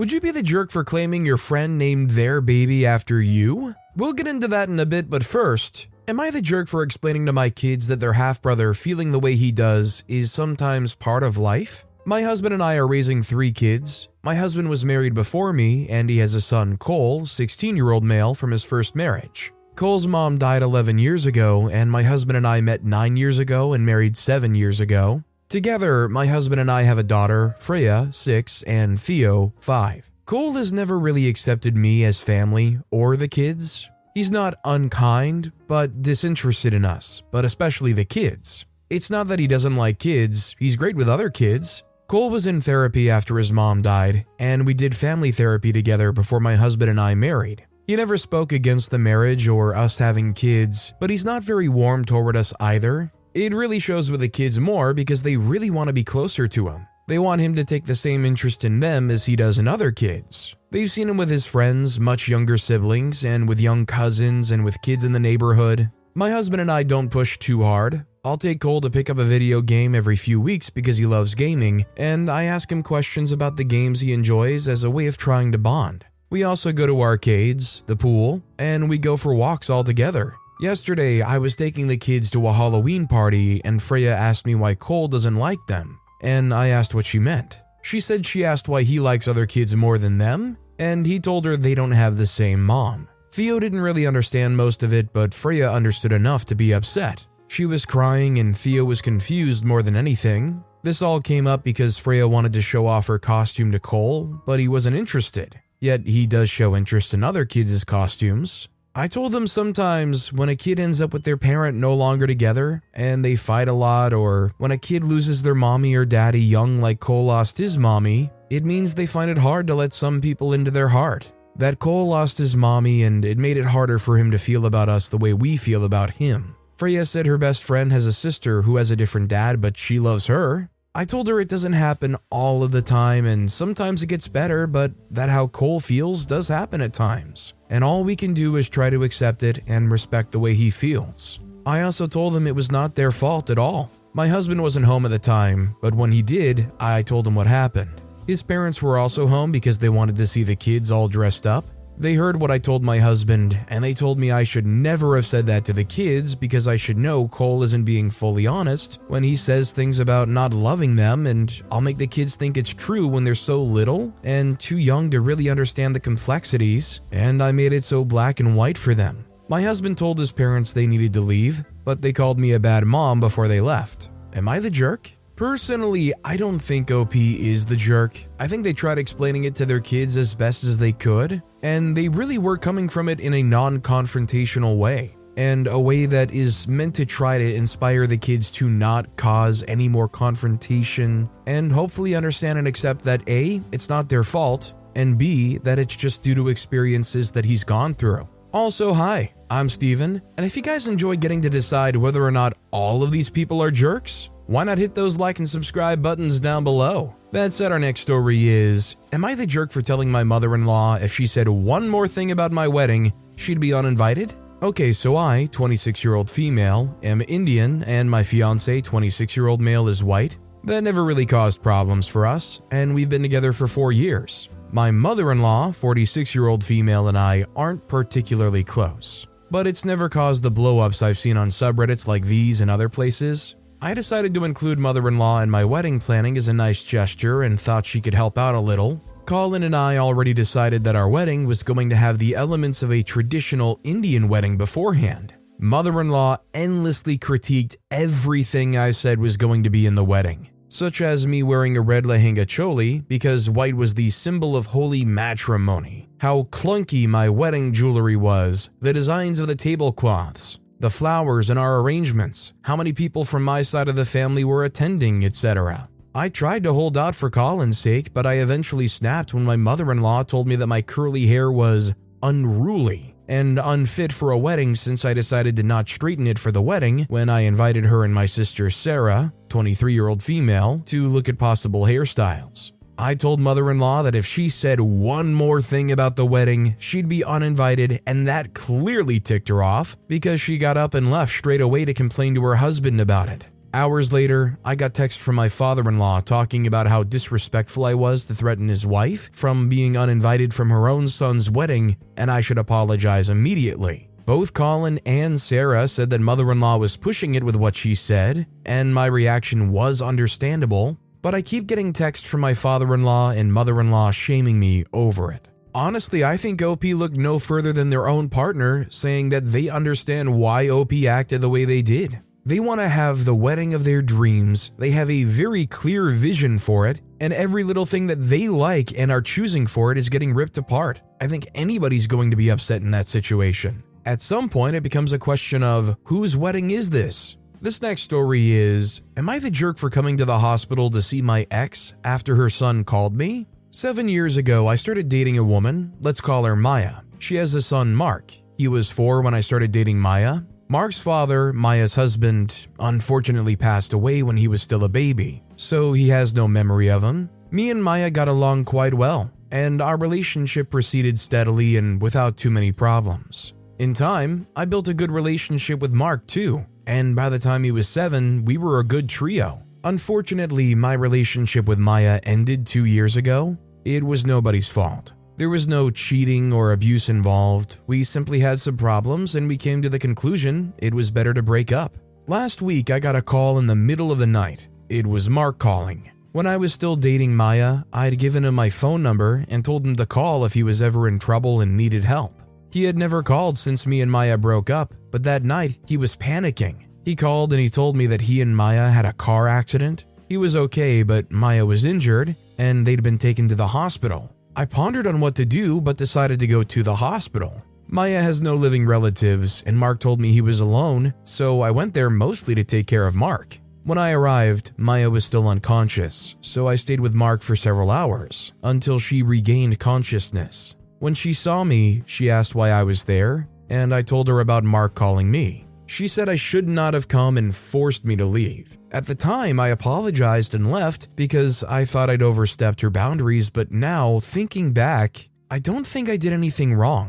Would you be the jerk for claiming your friend named their baby after you? We'll get into that in a bit, but first, am I the jerk for explaining to my kids that their half brother feeling the way he does is sometimes part of life? My husband and I are raising three kids. My husband was married before me, and he has a son, Cole, 16 year old male from his first marriage. Cole's mom died 11 years ago, and my husband and I met 9 years ago and married 7 years ago. Together, my husband and I have a daughter, Freya, 6, and Theo, 5. Cole has never really accepted me as family or the kids. He's not unkind, but disinterested in us, but especially the kids. It's not that he doesn't like kids, he's great with other kids. Cole was in therapy after his mom died, and we did family therapy together before my husband and I married. He never spoke against the marriage or us having kids, but he's not very warm toward us either. It really shows with the kids more because they really want to be closer to him. They want him to take the same interest in them as he does in other kids. They've seen him with his friends, much younger siblings, and with young cousins and with kids in the neighborhood. My husband and I don't push too hard. I'll take Cole to pick up a video game every few weeks because he loves gaming, and I ask him questions about the games he enjoys as a way of trying to bond. We also go to arcades, the pool, and we go for walks all together. Yesterday, I was taking the kids to a Halloween party, and Freya asked me why Cole doesn't like them, and I asked what she meant. She said she asked why he likes other kids more than them, and he told her they don't have the same mom. Theo didn't really understand most of it, but Freya understood enough to be upset. She was crying, and Theo was confused more than anything. This all came up because Freya wanted to show off her costume to Cole, but he wasn't interested. Yet he does show interest in other kids' costumes. I told them sometimes when a kid ends up with their parent no longer together and they fight a lot, or when a kid loses their mommy or daddy young like Cole lost his mommy, it means they find it hard to let some people into their heart. That Cole lost his mommy and it made it harder for him to feel about us the way we feel about him. Freya said her best friend has a sister who has a different dad, but she loves her. I told her it doesn't happen all of the time and sometimes it gets better, but that how Cole feels does happen at times. And all we can do is try to accept it and respect the way he feels. I also told them it was not their fault at all. My husband wasn't home at the time, but when he did, I told him what happened. His parents were also home because they wanted to see the kids all dressed up, they heard what I told my husband, and they told me I should never have said that to the kids because I should know Cole isn't being fully honest when he says things about not loving them, and I'll make the kids think it's true when they're so little and too young to really understand the complexities, and I made it so black and white for them. My husband told his parents they needed to leave, but they called me a bad mom before they left. Am I the jerk? Personally, I don't think OP is the jerk. I think they tried explaining it to their kids as best as they could, and they really were coming from it in a non confrontational way, and a way that is meant to try to inspire the kids to not cause any more confrontation, and hopefully understand and accept that A, it's not their fault, and B, that it's just due to experiences that he's gone through. Also, hi, I'm Steven, and if you guys enjoy getting to decide whether or not all of these people are jerks, why not hit those like and subscribe buttons down below? That said, our next story is Am I the jerk for telling my mother in law if she said one more thing about my wedding, she'd be uninvited? Okay, so I, 26 year old female, am Indian, and my fiance, 26 year old male, is white. That never really caused problems for us, and we've been together for four years. My mother in law, 46 year old female, and I aren't particularly close. But it's never caused the blow ups I've seen on subreddits like these and other places. I decided to include mother in law in my wedding planning as a nice gesture and thought she could help out a little. Colin and I already decided that our wedding was going to have the elements of a traditional Indian wedding beforehand. Mother in law endlessly critiqued everything I said was going to be in the wedding, such as me wearing a red lehenga choli because white was the symbol of holy matrimony, how clunky my wedding jewelry was, the designs of the tablecloths, the flowers and our arrangements, how many people from my side of the family were attending, etc. I tried to hold out for Colin's sake, but I eventually snapped when my mother in law told me that my curly hair was unruly and unfit for a wedding since I decided to not straighten it for the wedding when I invited her and my sister Sarah, 23 year old female, to look at possible hairstyles. I told mother in law that if she said one more thing about the wedding, she'd be uninvited, and that clearly ticked her off because she got up and left straight away to complain to her husband about it. Hours later, I got text from my father in law talking about how disrespectful I was to threaten his wife from being uninvited from her own son's wedding, and I should apologize immediately. Both Colin and Sarah said that mother in law was pushing it with what she said, and my reaction was understandable, but I keep getting texts from my father in law and mother in law shaming me over it. Honestly, I think OP looked no further than their own partner, saying that they understand why OP acted the way they did. They want to have the wedding of their dreams, they have a very clear vision for it, and every little thing that they like and are choosing for it is getting ripped apart. I think anybody's going to be upset in that situation. At some point, it becomes a question of whose wedding is this? This next story is Am I the jerk for coming to the hospital to see my ex after her son called me? Seven years ago, I started dating a woman. Let's call her Maya. She has a son, Mark. He was four when I started dating Maya. Mark's father, Maya's husband, unfortunately passed away when he was still a baby, so he has no memory of him. Me and Maya got along quite well, and our relationship proceeded steadily and without too many problems. In time, I built a good relationship with Mark too, and by the time he was seven, we were a good trio. Unfortunately, my relationship with Maya ended two years ago. It was nobody's fault. There was no cheating or abuse involved. We simply had some problems and we came to the conclusion it was better to break up. Last week, I got a call in the middle of the night. It was Mark calling. When I was still dating Maya, I'd given him my phone number and told him to call if he was ever in trouble and needed help. He had never called since me and Maya broke up, but that night he was panicking. He called and he told me that he and Maya had a car accident. He was okay, but Maya was injured and they'd been taken to the hospital. I pondered on what to do, but decided to go to the hospital. Maya has no living relatives, and Mark told me he was alone, so I went there mostly to take care of Mark. When I arrived, Maya was still unconscious, so I stayed with Mark for several hours until she regained consciousness. When she saw me, she asked why I was there, and I told her about Mark calling me. She said I should not have come and forced me to leave. At the time, I apologized and left because I thought I'd overstepped her boundaries, but now, thinking back, I don't think I did anything wrong.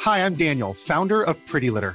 Hi, I'm Daniel, founder of Pretty Litter.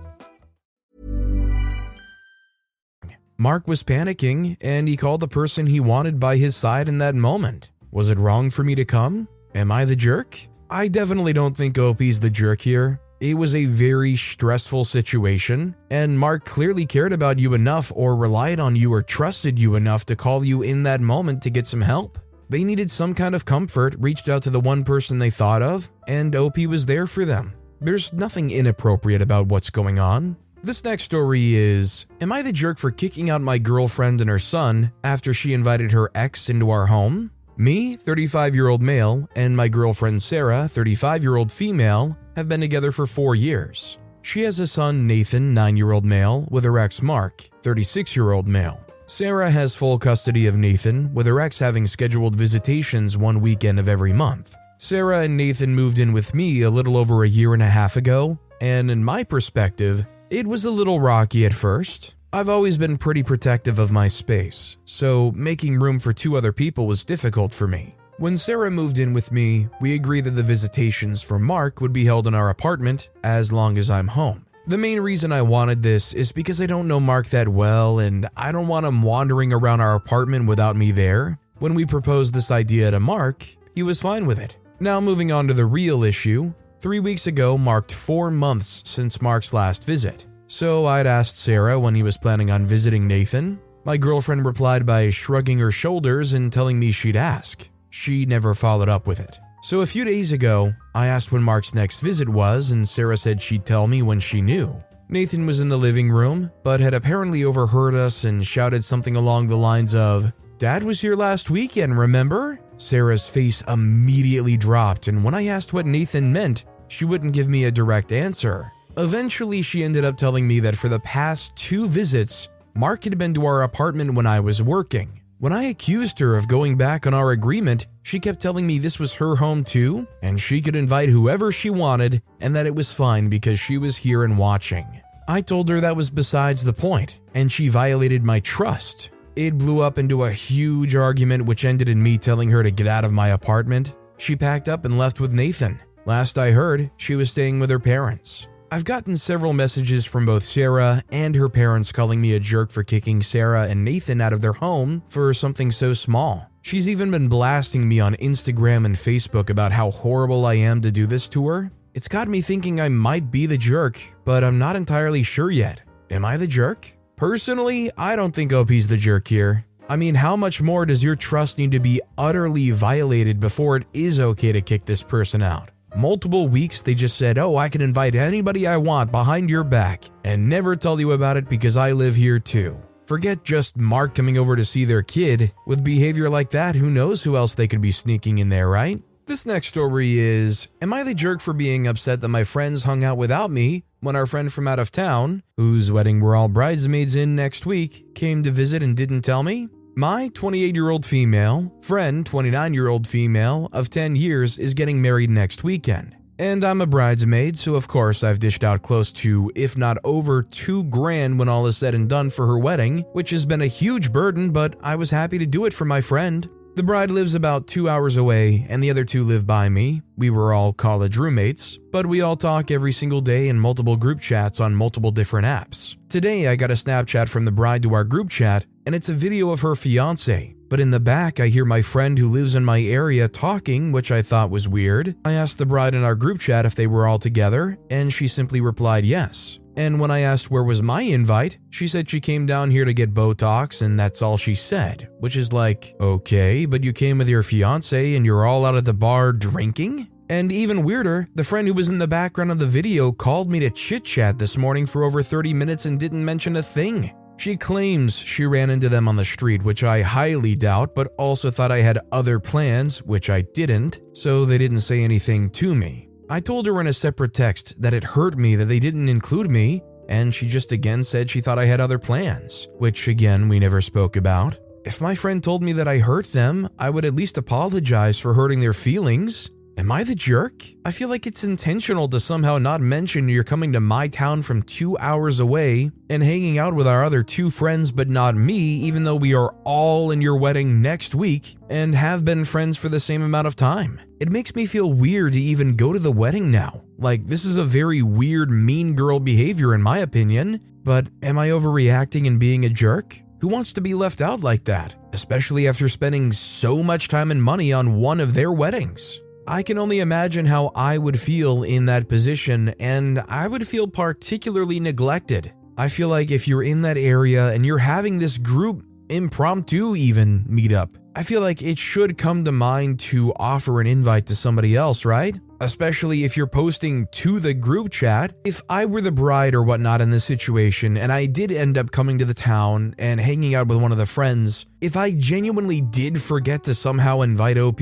Mark was panicking and he called the person he wanted by his side in that moment. Was it wrong for me to come? Am I the jerk? I definitely don't think OP's the jerk here. It was a very stressful situation, and Mark clearly cared about you enough or relied on you or trusted you enough to call you in that moment to get some help. They needed some kind of comfort, reached out to the one person they thought of, and OP was there for them. There's nothing inappropriate about what's going on. This next story is Am I the jerk for kicking out my girlfriend and her son after she invited her ex into our home? Me, 35 year old male, and my girlfriend Sarah, 35 year old female, have been together for four years. She has a son, Nathan, 9 year old male, with her ex Mark, 36 year old male. Sarah has full custody of Nathan, with her ex having scheduled visitations one weekend of every month. Sarah and Nathan moved in with me a little over a year and a half ago, and in my perspective, it was a little rocky at first. I've always been pretty protective of my space, so making room for two other people was difficult for me. When Sarah moved in with me, we agreed that the visitations for Mark would be held in our apartment as long as I'm home. The main reason I wanted this is because I don't know Mark that well and I don't want him wandering around our apartment without me there. When we proposed this idea to Mark, he was fine with it. Now, moving on to the real issue, three weeks ago marked four months since Mark's last visit. So I'd asked Sarah when he was planning on visiting Nathan. My girlfriend replied by shrugging her shoulders and telling me she'd ask. She never followed up with it. So a few days ago, I asked when Mark's next visit was, and Sarah said she'd tell me when she knew. Nathan was in the living room, but had apparently overheard us and shouted something along the lines of, Dad was here last weekend, remember? Sarah's face immediately dropped, and when I asked what Nathan meant, she wouldn't give me a direct answer. Eventually, she ended up telling me that for the past two visits, Mark had been to our apartment when I was working. When I accused her of going back on our agreement, she kept telling me this was her home too, and she could invite whoever she wanted, and that it was fine because she was here and watching. I told her that was besides the point, and she violated my trust. It blew up into a huge argument, which ended in me telling her to get out of my apartment. She packed up and left with Nathan. Last I heard, she was staying with her parents. I've gotten several messages from both Sarah and her parents calling me a jerk for kicking Sarah and Nathan out of their home for something so small. She's even been blasting me on Instagram and Facebook about how horrible I am to do this to her. It's got me thinking I might be the jerk, but I'm not entirely sure yet. Am I the jerk? Personally, I don't think OP's the jerk here. I mean, how much more does your trust need to be utterly violated before it is okay to kick this person out? Multiple weeks, they just said, Oh, I can invite anybody I want behind your back and never tell you about it because I live here too. Forget just Mark coming over to see their kid. With behavior like that, who knows who else they could be sneaking in there, right? This next story is Am I the jerk for being upset that my friends hung out without me when our friend from out of town, whose wedding we're all bridesmaids in next week, came to visit and didn't tell me? My 28 year old female friend, 29 year old female of 10 years, is getting married next weekend. And I'm a bridesmaid, so of course I've dished out close to, if not over, two grand when all is said and done for her wedding, which has been a huge burden, but I was happy to do it for my friend. The bride lives about two hours away, and the other two live by me. We were all college roommates, but we all talk every single day in multiple group chats on multiple different apps. Today, I got a Snapchat from the bride to our group chat, and it's a video of her fiance. But in the back, I hear my friend who lives in my area talking, which I thought was weird. I asked the bride in our group chat if they were all together, and she simply replied yes. And when I asked where was my invite, she said she came down here to get Botox and that's all she said. Which is like, okay, but you came with your fiance and you're all out at the bar drinking? And even weirder, the friend who was in the background of the video called me to chit chat this morning for over 30 minutes and didn't mention a thing. She claims she ran into them on the street, which I highly doubt, but also thought I had other plans, which I didn't, so they didn't say anything to me. I told her in a separate text that it hurt me that they didn't include me, and she just again said she thought I had other plans, which again we never spoke about. If my friend told me that I hurt them, I would at least apologize for hurting their feelings. Am I the jerk? I feel like it's intentional to somehow not mention you're coming to my town from two hours away and hanging out with our other two friends, but not me, even though we are all in your wedding next week and have been friends for the same amount of time. It makes me feel weird to even go to the wedding now. Like, this is a very weird, mean girl behavior, in my opinion, but am I overreacting and being a jerk? Who wants to be left out like that, especially after spending so much time and money on one of their weddings? I can only imagine how I would feel in that position, and I would feel particularly neglected. I feel like if you're in that area and you're having this group impromptu even meetup, I feel like it should come to mind to offer an invite to somebody else, right? Especially if you're posting to the group chat. If I were the bride or whatnot in this situation and I did end up coming to the town and hanging out with one of the friends, if I genuinely did forget to somehow invite OP,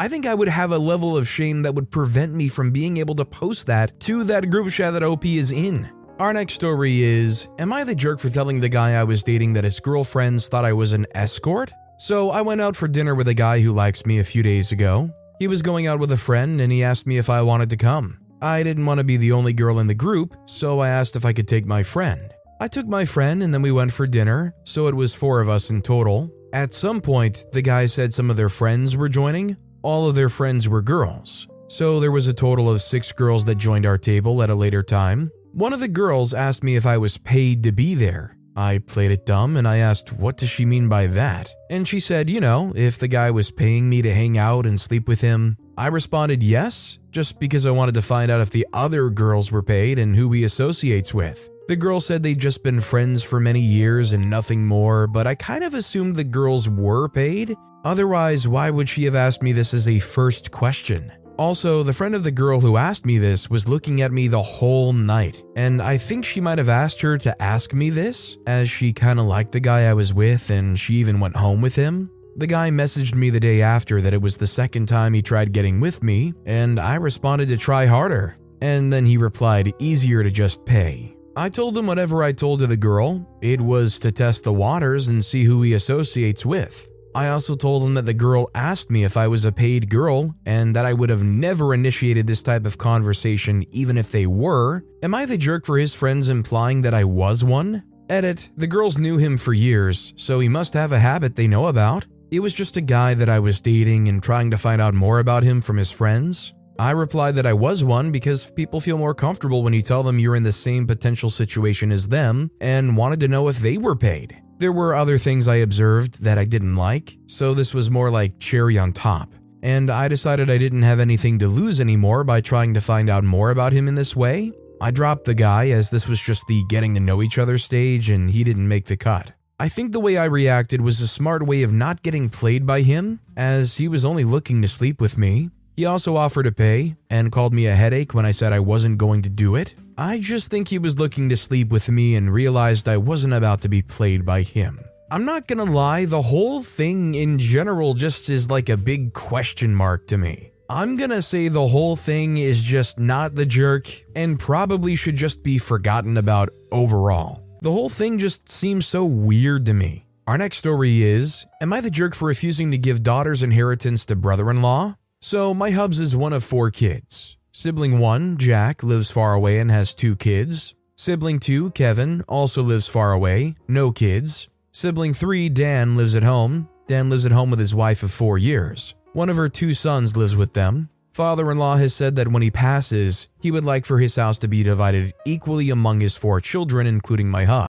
I think I would have a level of shame that would prevent me from being able to post that to that group chat that OP is in. Our next story is Am I the jerk for telling the guy I was dating that his girlfriends thought I was an escort? So I went out for dinner with a guy who likes me a few days ago. He was going out with a friend and he asked me if I wanted to come. I didn't want to be the only girl in the group, so I asked if I could take my friend. I took my friend and then we went for dinner, so it was four of us in total. At some point, the guy said some of their friends were joining. All of their friends were girls. So there was a total of six girls that joined our table at a later time. One of the girls asked me if I was paid to be there. I played it dumb and I asked, What does she mean by that? And she said, You know, if the guy was paying me to hang out and sleep with him. I responded yes, just because I wanted to find out if the other girls were paid and who he associates with. The girl said they'd just been friends for many years and nothing more, but I kind of assumed the girls were paid. Otherwise, why would she have asked me this as a first question? Also, the friend of the girl who asked me this was looking at me the whole night, and I think she might have asked her to ask me this, as she kinda liked the guy I was with and she even went home with him. The guy messaged me the day after that it was the second time he tried getting with me, and I responded to try harder. And then he replied, easier to just pay. I told him whatever I told to the girl, it was to test the waters and see who he associates with. I also told him that the girl asked me if I was a paid girl and that I would have never initiated this type of conversation even if they were. Am I the jerk for his friends implying that I was one? Edit, the girls knew him for years, so he must have a habit they know about. It was just a guy that I was dating and trying to find out more about him from his friends. I replied that I was one because people feel more comfortable when you tell them you're in the same potential situation as them and wanted to know if they were paid. There were other things I observed that I didn't like, so this was more like cherry on top. And I decided I didn't have anything to lose anymore by trying to find out more about him in this way. I dropped the guy as this was just the getting to know each other stage and he didn't make the cut. I think the way I reacted was a smart way of not getting played by him, as he was only looking to sleep with me. He also offered to pay and called me a headache when I said I wasn't going to do it. I just think he was looking to sleep with me and realized I wasn't about to be played by him. I'm not gonna lie, the whole thing in general just is like a big question mark to me. I'm gonna say the whole thing is just not the jerk and probably should just be forgotten about overall. The whole thing just seems so weird to me. Our next story is Am I the jerk for refusing to give daughter's inheritance to brother in law? So, my hubs is one of four kids. Sibling 1, Jack, lives far away and has two kids. Sibling 2, Kevin, also lives far away, no kids. Sibling 3, Dan, lives at home. Dan lives at home with his wife of four years. One of her two sons lives with them. Father in law has said that when he passes, he would like for his house to be divided equally among his four children, including my hub.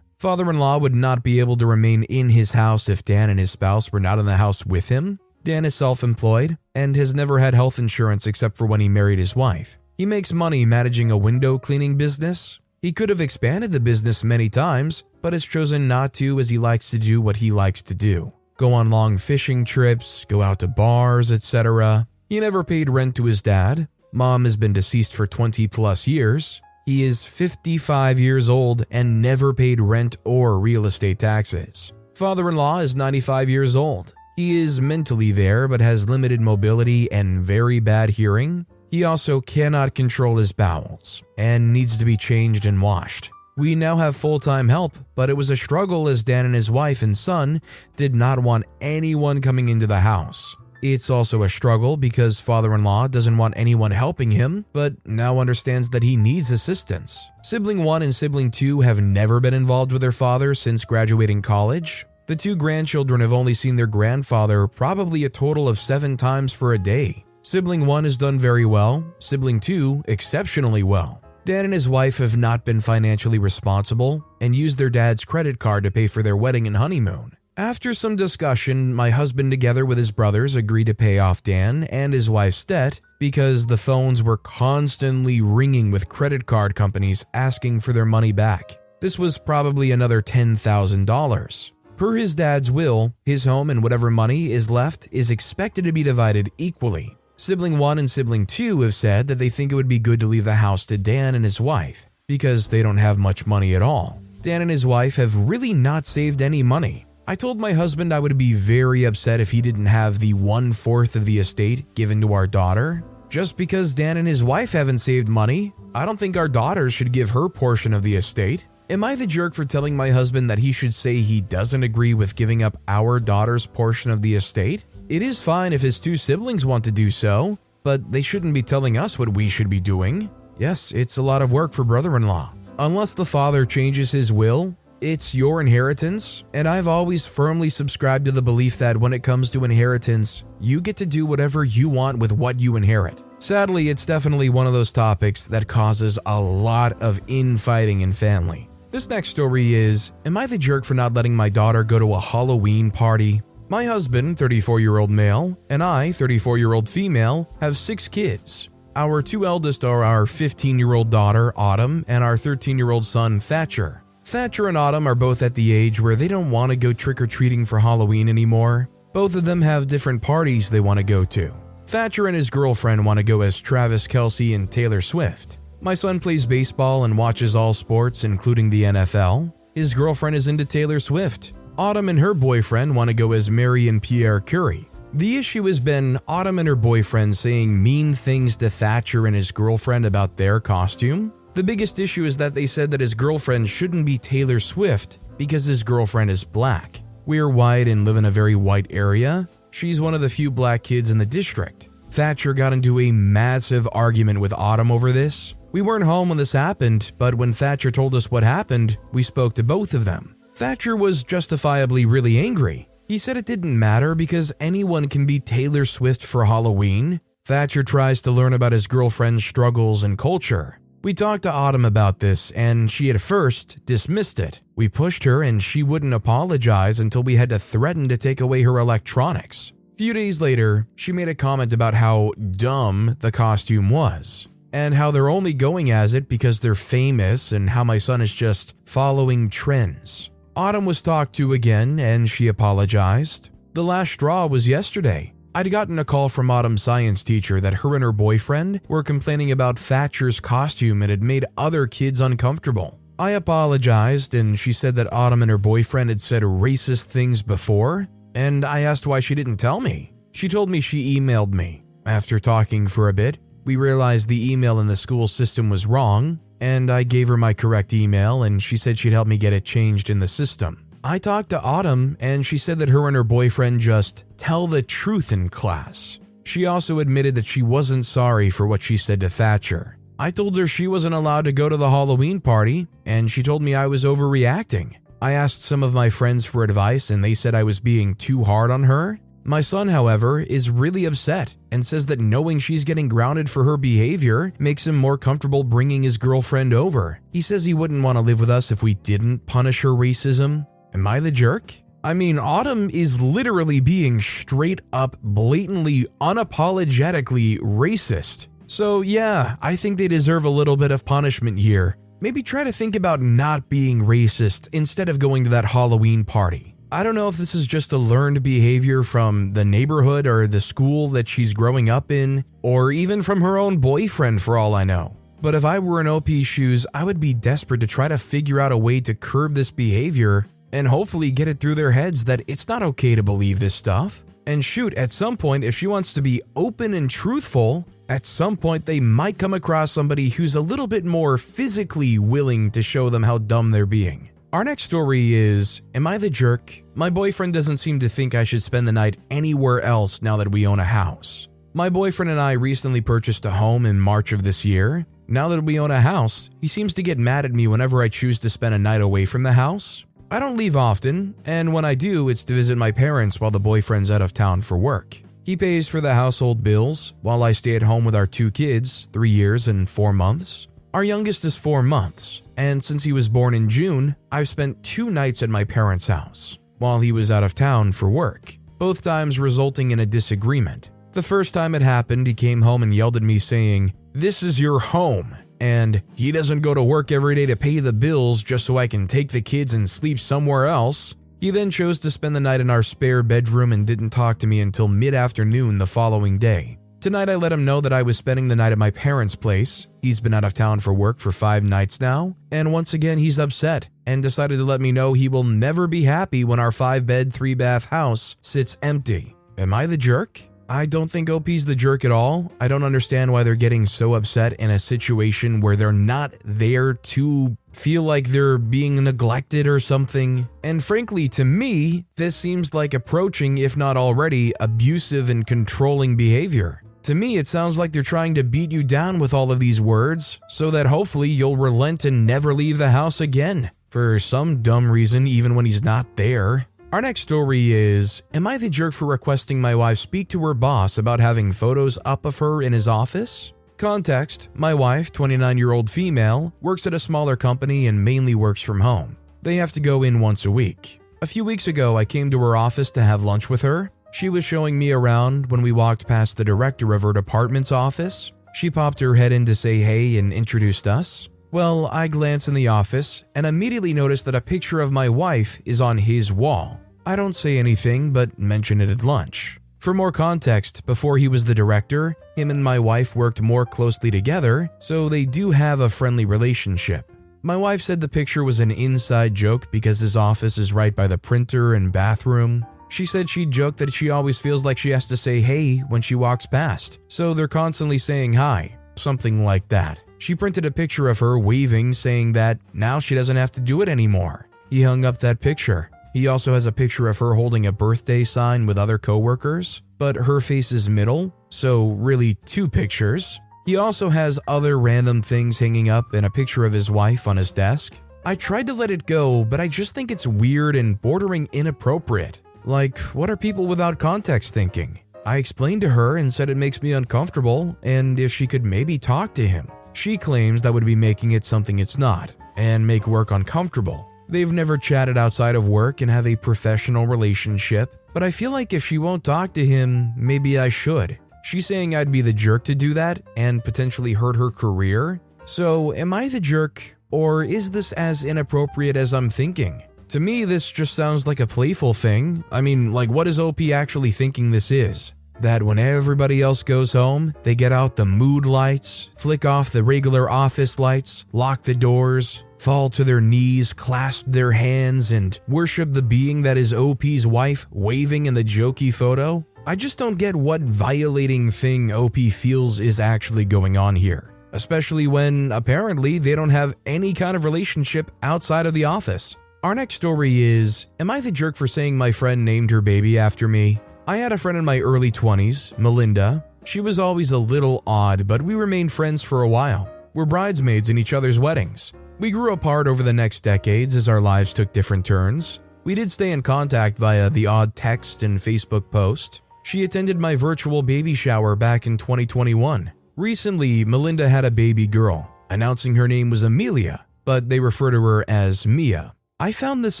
Father in law would not be able to remain in his house if Dan and his spouse were not in the house with him. Dan is self employed and has never had health insurance except for when he married his wife. He makes money managing a window cleaning business. He could have expanded the business many times, but has chosen not to as he likes to do what he likes to do go on long fishing trips, go out to bars, etc. He never paid rent to his dad. Mom has been deceased for 20 plus years. He is 55 years old and never paid rent or real estate taxes. Father in law is 95 years old. He is mentally there but has limited mobility and very bad hearing. He also cannot control his bowels and needs to be changed and washed. We now have full time help, but it was a struggle as Dan and his wife and son did not want anyone coming into the house. It's also a struggle because father in law doesn't want anyone helping him, but now understands that he needs assistance. Sibling 1 and sibling 2 have never been involved with their father since graduating college. The two grandchildren have only seen their grandfather probably a total of seven times for a day. Sibling 1 has done very well, sibling 2 exceptionally well. Dan and his wife have not been financially responsible and used their dad's credit card to pay for their wedding and honeymoon. After some discussion, my husband, together with his brothers, agreed to pay off Dan and his wife's debt because the phones were constantly ringing with credit card companies asking for their money back. This was probably another $10,000. Per his dad's will, his home and whatever money is left is expected to be divided equally. Sibling 1 and Sibling 2 have said that they think it would be good to leave the house to Dan and his wife because they don't have much money at all. Dan and his wife have really not saved any money. I told my husband I would be very upset if he didn't have the one fourth of the estate given to our daughter. Just because Dan and his wife haven't saved money, I don't think our daughter should give her portion of the estate. Am I the jerk for telling my husband that he should say he doesn't agree with giving up our daughter's portion of the estate? It is fine if his two siblings want to do so, but they shouldn't be telling us what we should be doing. Yes, it's a lot of work for brother in law. Unless the father changes his will, it's your inheritance, and I've always firmly subscribed to the belief that when it comes to inheritance, you get to do whatever you want with what you inherit. Sadly, it's definitely one of those topics that causes a lot of infighting in family. This next story is Am I the jerk for not letting my daughter go to a Halloween party? My husband, 34 year old male, and I, 34 year old female, have six kids. Our two eldest are our 15 year old daughter, Autumn, and our 13 year old son, Thatcher. Thatcher and Autumn are both at the age where they don't want to go trick or treating for Halloween anymore. Both of them have different parties they want to go to. Thatcher and his girlfriend want to go as Travis Kelce and Taylor Swift. My son plays baseball and watches all sports, including the NFL. His girlfriend is into Taylor Swift. Autumn and her boyfriend want to go as Mary and Pierre Curie. The issue has been Autumn and her boyfriend saying mean things to Thatcher and his girlfriend about their costume. The biggest issue is that they said that his girlfriend shouldn't be Taylor Swift because his girlfriend is black. We're white and live in a very white area. She's one of the few black kids in the district. Thatcher got into a massive argument with Autumn over this. We weren't home when this happened, but when Thatcher told us what happened, we spoke to both of them. Thatcher was justifiably really angry. He said it didn't matter because anyone can be Taylor Swift for Halloween. Thatcher tries to learn about his girlfriend's struggles and culture. We talked to Autumn about this, and she at first dismissed it. We pushed her, and she wouldn't apologize until we had to threaten to take away her electronics. A Few days later, she made a comment about how dumb the costume was, and how they're only going as it because they're famous, and how my son is just following trends. Autumn was talked to again, and she apologized. The last straw was yesterday. I'd gotten a call from Autumn's science teacher that her and her boyfriend were complaining about Thatcher's costume and had made other kids uncomfortable. I apologized, and she said that Autumn and her boyfriend had said racist things before, and I asked why she didn't tell me. She told me she emailed me. After talking for a bit, we realized the email in the school system was wrong, and I gave her my correct email, and she said she'd help me get it changed in the system. I talked to Autumn, and she said that her and her boyfriend just tell the truth in class. She also admitted that she wasn't sorry for what she said to Thatcher. I told her she wasn't allowed to go to the Halloween party, and she told me I was overreacting. I asked some of my friends for advice, and they said I was being too hard on her. My son, however, is really upset and says that knowing she's getting grounded for her behavior makes him more comfortable bringing his girlfriend over. He says he wouldn't want to live with us if we didn't punish her racism, Am I the jerk? I mean, Autumn is literally being straight up, blatantly, unapologetically racist. So, yeah, I think they deserve a little bit of punishment here. Maybe try to think about not being racist instead of going to that Halloween party. I don't know if this is just a learned behavior from the neighborhood or the school that she's growing up in, or even from her own boyfriend for all I know. But if I were in OP's shoes, I would be desperate to try to figure out a way to curb this behavior and hopefully get it through their heads that it's not okay to believe this stuff. And shoot, at some point, if she wants to be open and truthful, at some point they might come across somebody who's a little bit more physically willing to show them how dumb they're being. Our next story is Am I the jerk? My boyfriend doesn't seem to think I should spend the night anywhere else now that we own a house. My boyfriend and I recently purchased a home in March of this year. Now that we own a house, he seems to get mad at me whenever I choose to spend a night away from the house. I don't leave often, and when I do, it's to visit my parents while the boyfriend's out of town for work. He pays for the household bills while I stay at home with our two kids, three years and four months. Our youngest is four months, and since he was born in June, I've spent two nights at my parents' house while he was out of town for work, both times resulting in a disagreement. The first time it happened, he came home and yelled at me, saying, This is your home, and he doesn't go to work every day to pay the bills just so I can take the kids and sleep somewhere else. He then chose to spend the night in our spare bedroom and didn't talk to me until mid afternoon the following day. Tonight, I let him know that I was spending the night at my parents' place. He's been out of town for work for five nights now, and once again, he's upset and decided to let me know he will never be happy when our five bed, three bath house sits empty. Am I the jerk? I don't think OP's the jerk at all. I don't understand why they're getting so upset in a situation where they're not there to feel like they're being neglected or something. And frankly, to me, this seems like approaching, if not already, abusive and controlling behavior. To me, it sounds like they're trying to beat you down with all of these words so that hopefully you'll relent and never leave the house again. For some dumb reason, even when he's not there. Our next story is Am I the jerk for requesting my wife speak to her boss about having photos up of her in his office? Context My wife, 29 year old female, works at a smaller company and mainly works from home. They have to go in once a week. A few weeks ago, I came to her office to have lunch with her. She was showing me around when we walked past the director of her department's office. She popped her head in to say hey and introduced us. Well, I glance in the office and immediately notice that a picture of my wife is on his wall. I don't say anything but mention it at lunch. For more context, before he was the director, him and my wife worked more closely together, so they do have a friendly relationship. My wife said the picture was an inside joke because his office is right by the printer and bathroom. She said she joked that she always feels like she has to say hey when she walks past, so they're constantly saying hi, something like that. She printed a picture of her waving, saying that now she doesn't have to do it anymore. He hung up that picture. He also has a picture of her holding a birthday sign with other coworkers, but her face is middle, so really two pictures. He also has other random things hanging up and a picture of his wife on his desk. I tried to let it go, but I just think it's weird and bordering inappropriate. Like, what are people without context thinking? I explained to her and said it makes me uncomfortable and if she could maybe talk to him. She claims that would be making it something it's not and make work uncomfortable. They've never chatted outside of work and have a professional relationship, but I feel like if she won't talk to him, maybe I should. She's saying I'd be the jerk to do that and potentially hurt her career. So, am I the jerk, or is this as inappropriate as I'm thinking? To me, this just sounds like a playful thing. I mean, like, what is OP actually thinking this is? That when everybody else goes home, they get out the mood lights, flick off the regular office lights, lock the doors, fall to their knees, clasp their hands, and worship the being that is OP's wife waving in the jokey photo? I just don't get what violating thing OP feels is actually going on here, especially when apparently they don't have any kind of relationship outside of the office. Our next story is Am I the jerk for saying my friend named her baby after me? I had a friend in my early 20s, Melinda. She was always a little odd, but we remained friends for a while. We're bridesmaids in each other's weddings. We grew apart over the next decades as our lives took different turns. We did stay in contact via the odd text and Facebook post. She attended my virtual baby shower back in 2021. Recently, Melinda had a baby girl, announcing her name was Amelia, but they refer to her as Mia. I found this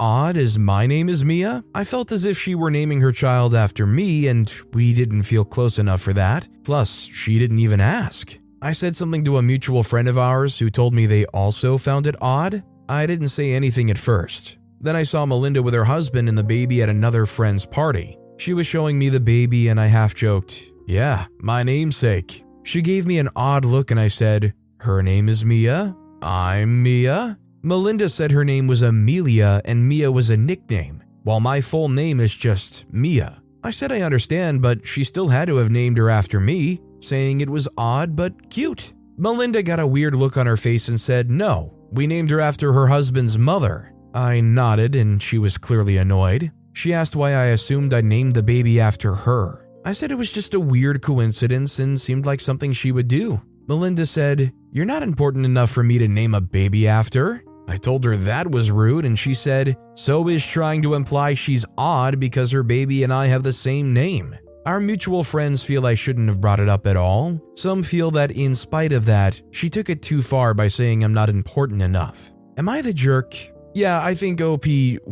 odd as my name is Mia. I felt as if she were naming her child after me, and we didn't feel close enough for that. Plus, she didn't even ask. I said something to a mutual friend of ours who told me they also found it odd. I didn't say anything at first. Then I saw Melinda with her husband and the baby at another friend's party. She was showing me the baby, and I half joked, Yeah, my namesake. She gave me an odd look, and I said, Her name is Mia? I'm Mia? Melinda said her name was Amelia and Mia was a nickname, while my full name is just Mia. I said I understand, but she still had to have named her after me saying it was odd but cute. Melinda got a weird look on her face and said, No, we named her after her husband's mother. I nodded and she was clearly annoyed. She asked why I assumed I named the baby after her. I said it was just a weird coincidence and seemed like something she would do. Melinda said, You're not important enough for me to name a baby after. I told her that was rude, and she said, So is trying to imply she's odd because her baby and I have the same name. Our mutual friends feel I shouldn't have brought it up at all. Some feel that in spite of that, she took it too far by saying I'm not important enough. Am I the jerk? Yeah, I think OP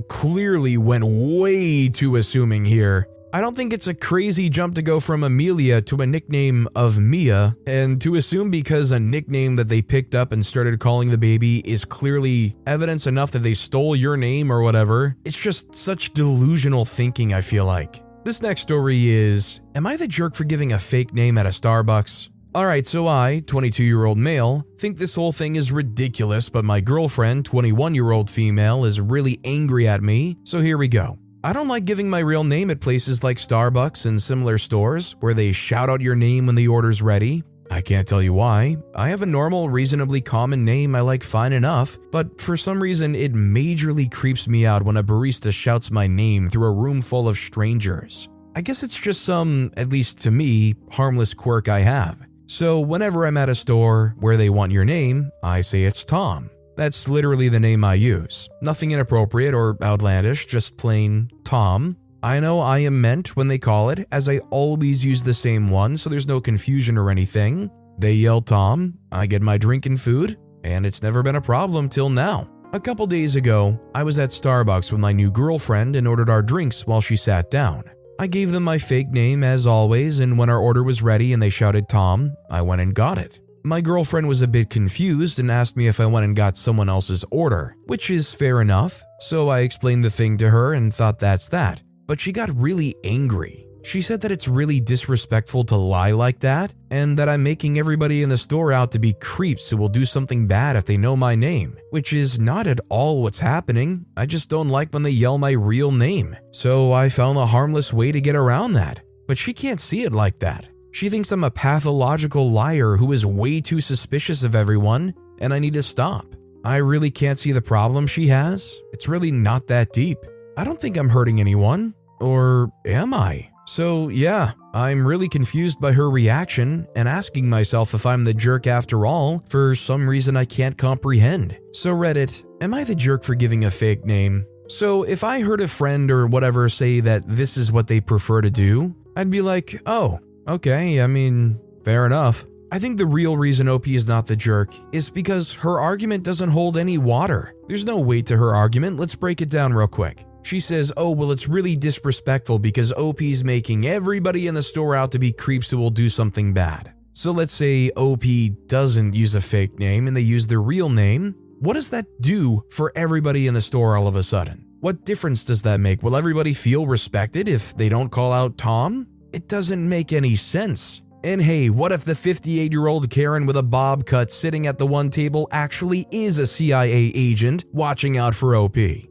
clearly went way too assuming here. I don't think it's a crazy jump to go from Amelia to a nickname of Mia, and to assume because a nickname that they picked up and started calling the baby is clearly evidence enough that they stole your name or whatever. It's just such delusional thinking, I feel like. This next story is Am I the jerk for giving a fake name at a Starbucks? Alright, so I, 22 year old male, think this whole thing is ridiculous, but my girlfriend, 21 year old female, is really angry at me, so here we go. I don't like giving my real name at places like Starbucks and similar stores where they shout out your name when the order's ready. I can't tell you why. I have a normal, reasonably common name I like fine enough, but for some reason it majorly creeps me out when a barista shouts my name through a room full of strangers. I guess it's just some, at least to me, harmless quirk I have. So whenever I'm at a store where they want your name, I say it's Tom. That's literally the name I use. Nothing inappropriate or outlandish, just plain Tom. I know I am meant when they call it, as I always use the same one, so there's no confusion or anything. They yell Tom, I get my drink and food, and it's never been a problem till now. A couple days ago, I was at Starbucks with my new girlfriend and ordered our drinks while she sat down. I gave them my fake name as always, and when our order was ready and they shouted Tom, I went and got it. My girlfriend was a bit confused and asked me if I went and got someone else's order, which is fair enough, so I explained the thing to her and thought that's that. But she got really angry. She said that it's really disrespectful to lie like that, and that I'm making everybody in the store out to be creeps who will do something bad if they know my name, which is not at all what's happening. I just don't like when they yell my real name. So I found a harmless way to get around that. But she can't see it like that. She thinks I'm a pathological liar who is way too suspicious of everyone, and I need to stop. I really can't see the problem she has. It's really not that deep. I don't think I'm hurting anyone. Or am I? So, yeah, I'm really confused by her reaction and asking myself if I'm the jerk after all for some reason I can't comprehend. So, Reddit, am I the jerk for giving a fake name? So, if I heard a friend or whatever say that this is what they prefer to do, I'd be like, oh, Okay, I mean, fair enough. I think the real reason OP is not the jerk is because her argument doesn't hold any water. There's no weight to her argument. Let's break it down real quick. She says, Oh, well, it's really disrespectful because OP's making everybody in the store out to be creeps who will do something bad. So let's say OP doesn't use a fake name and they use their real name. What does that do for everybody in the store all of a sudden? What difference does that make? Will everybody feel respected if they don't call out Tom? It doesn't make any sense. And hey, what if the 58 year old Karen with a bob cut sitting at the one table actually is a CIA agent watching out for OP?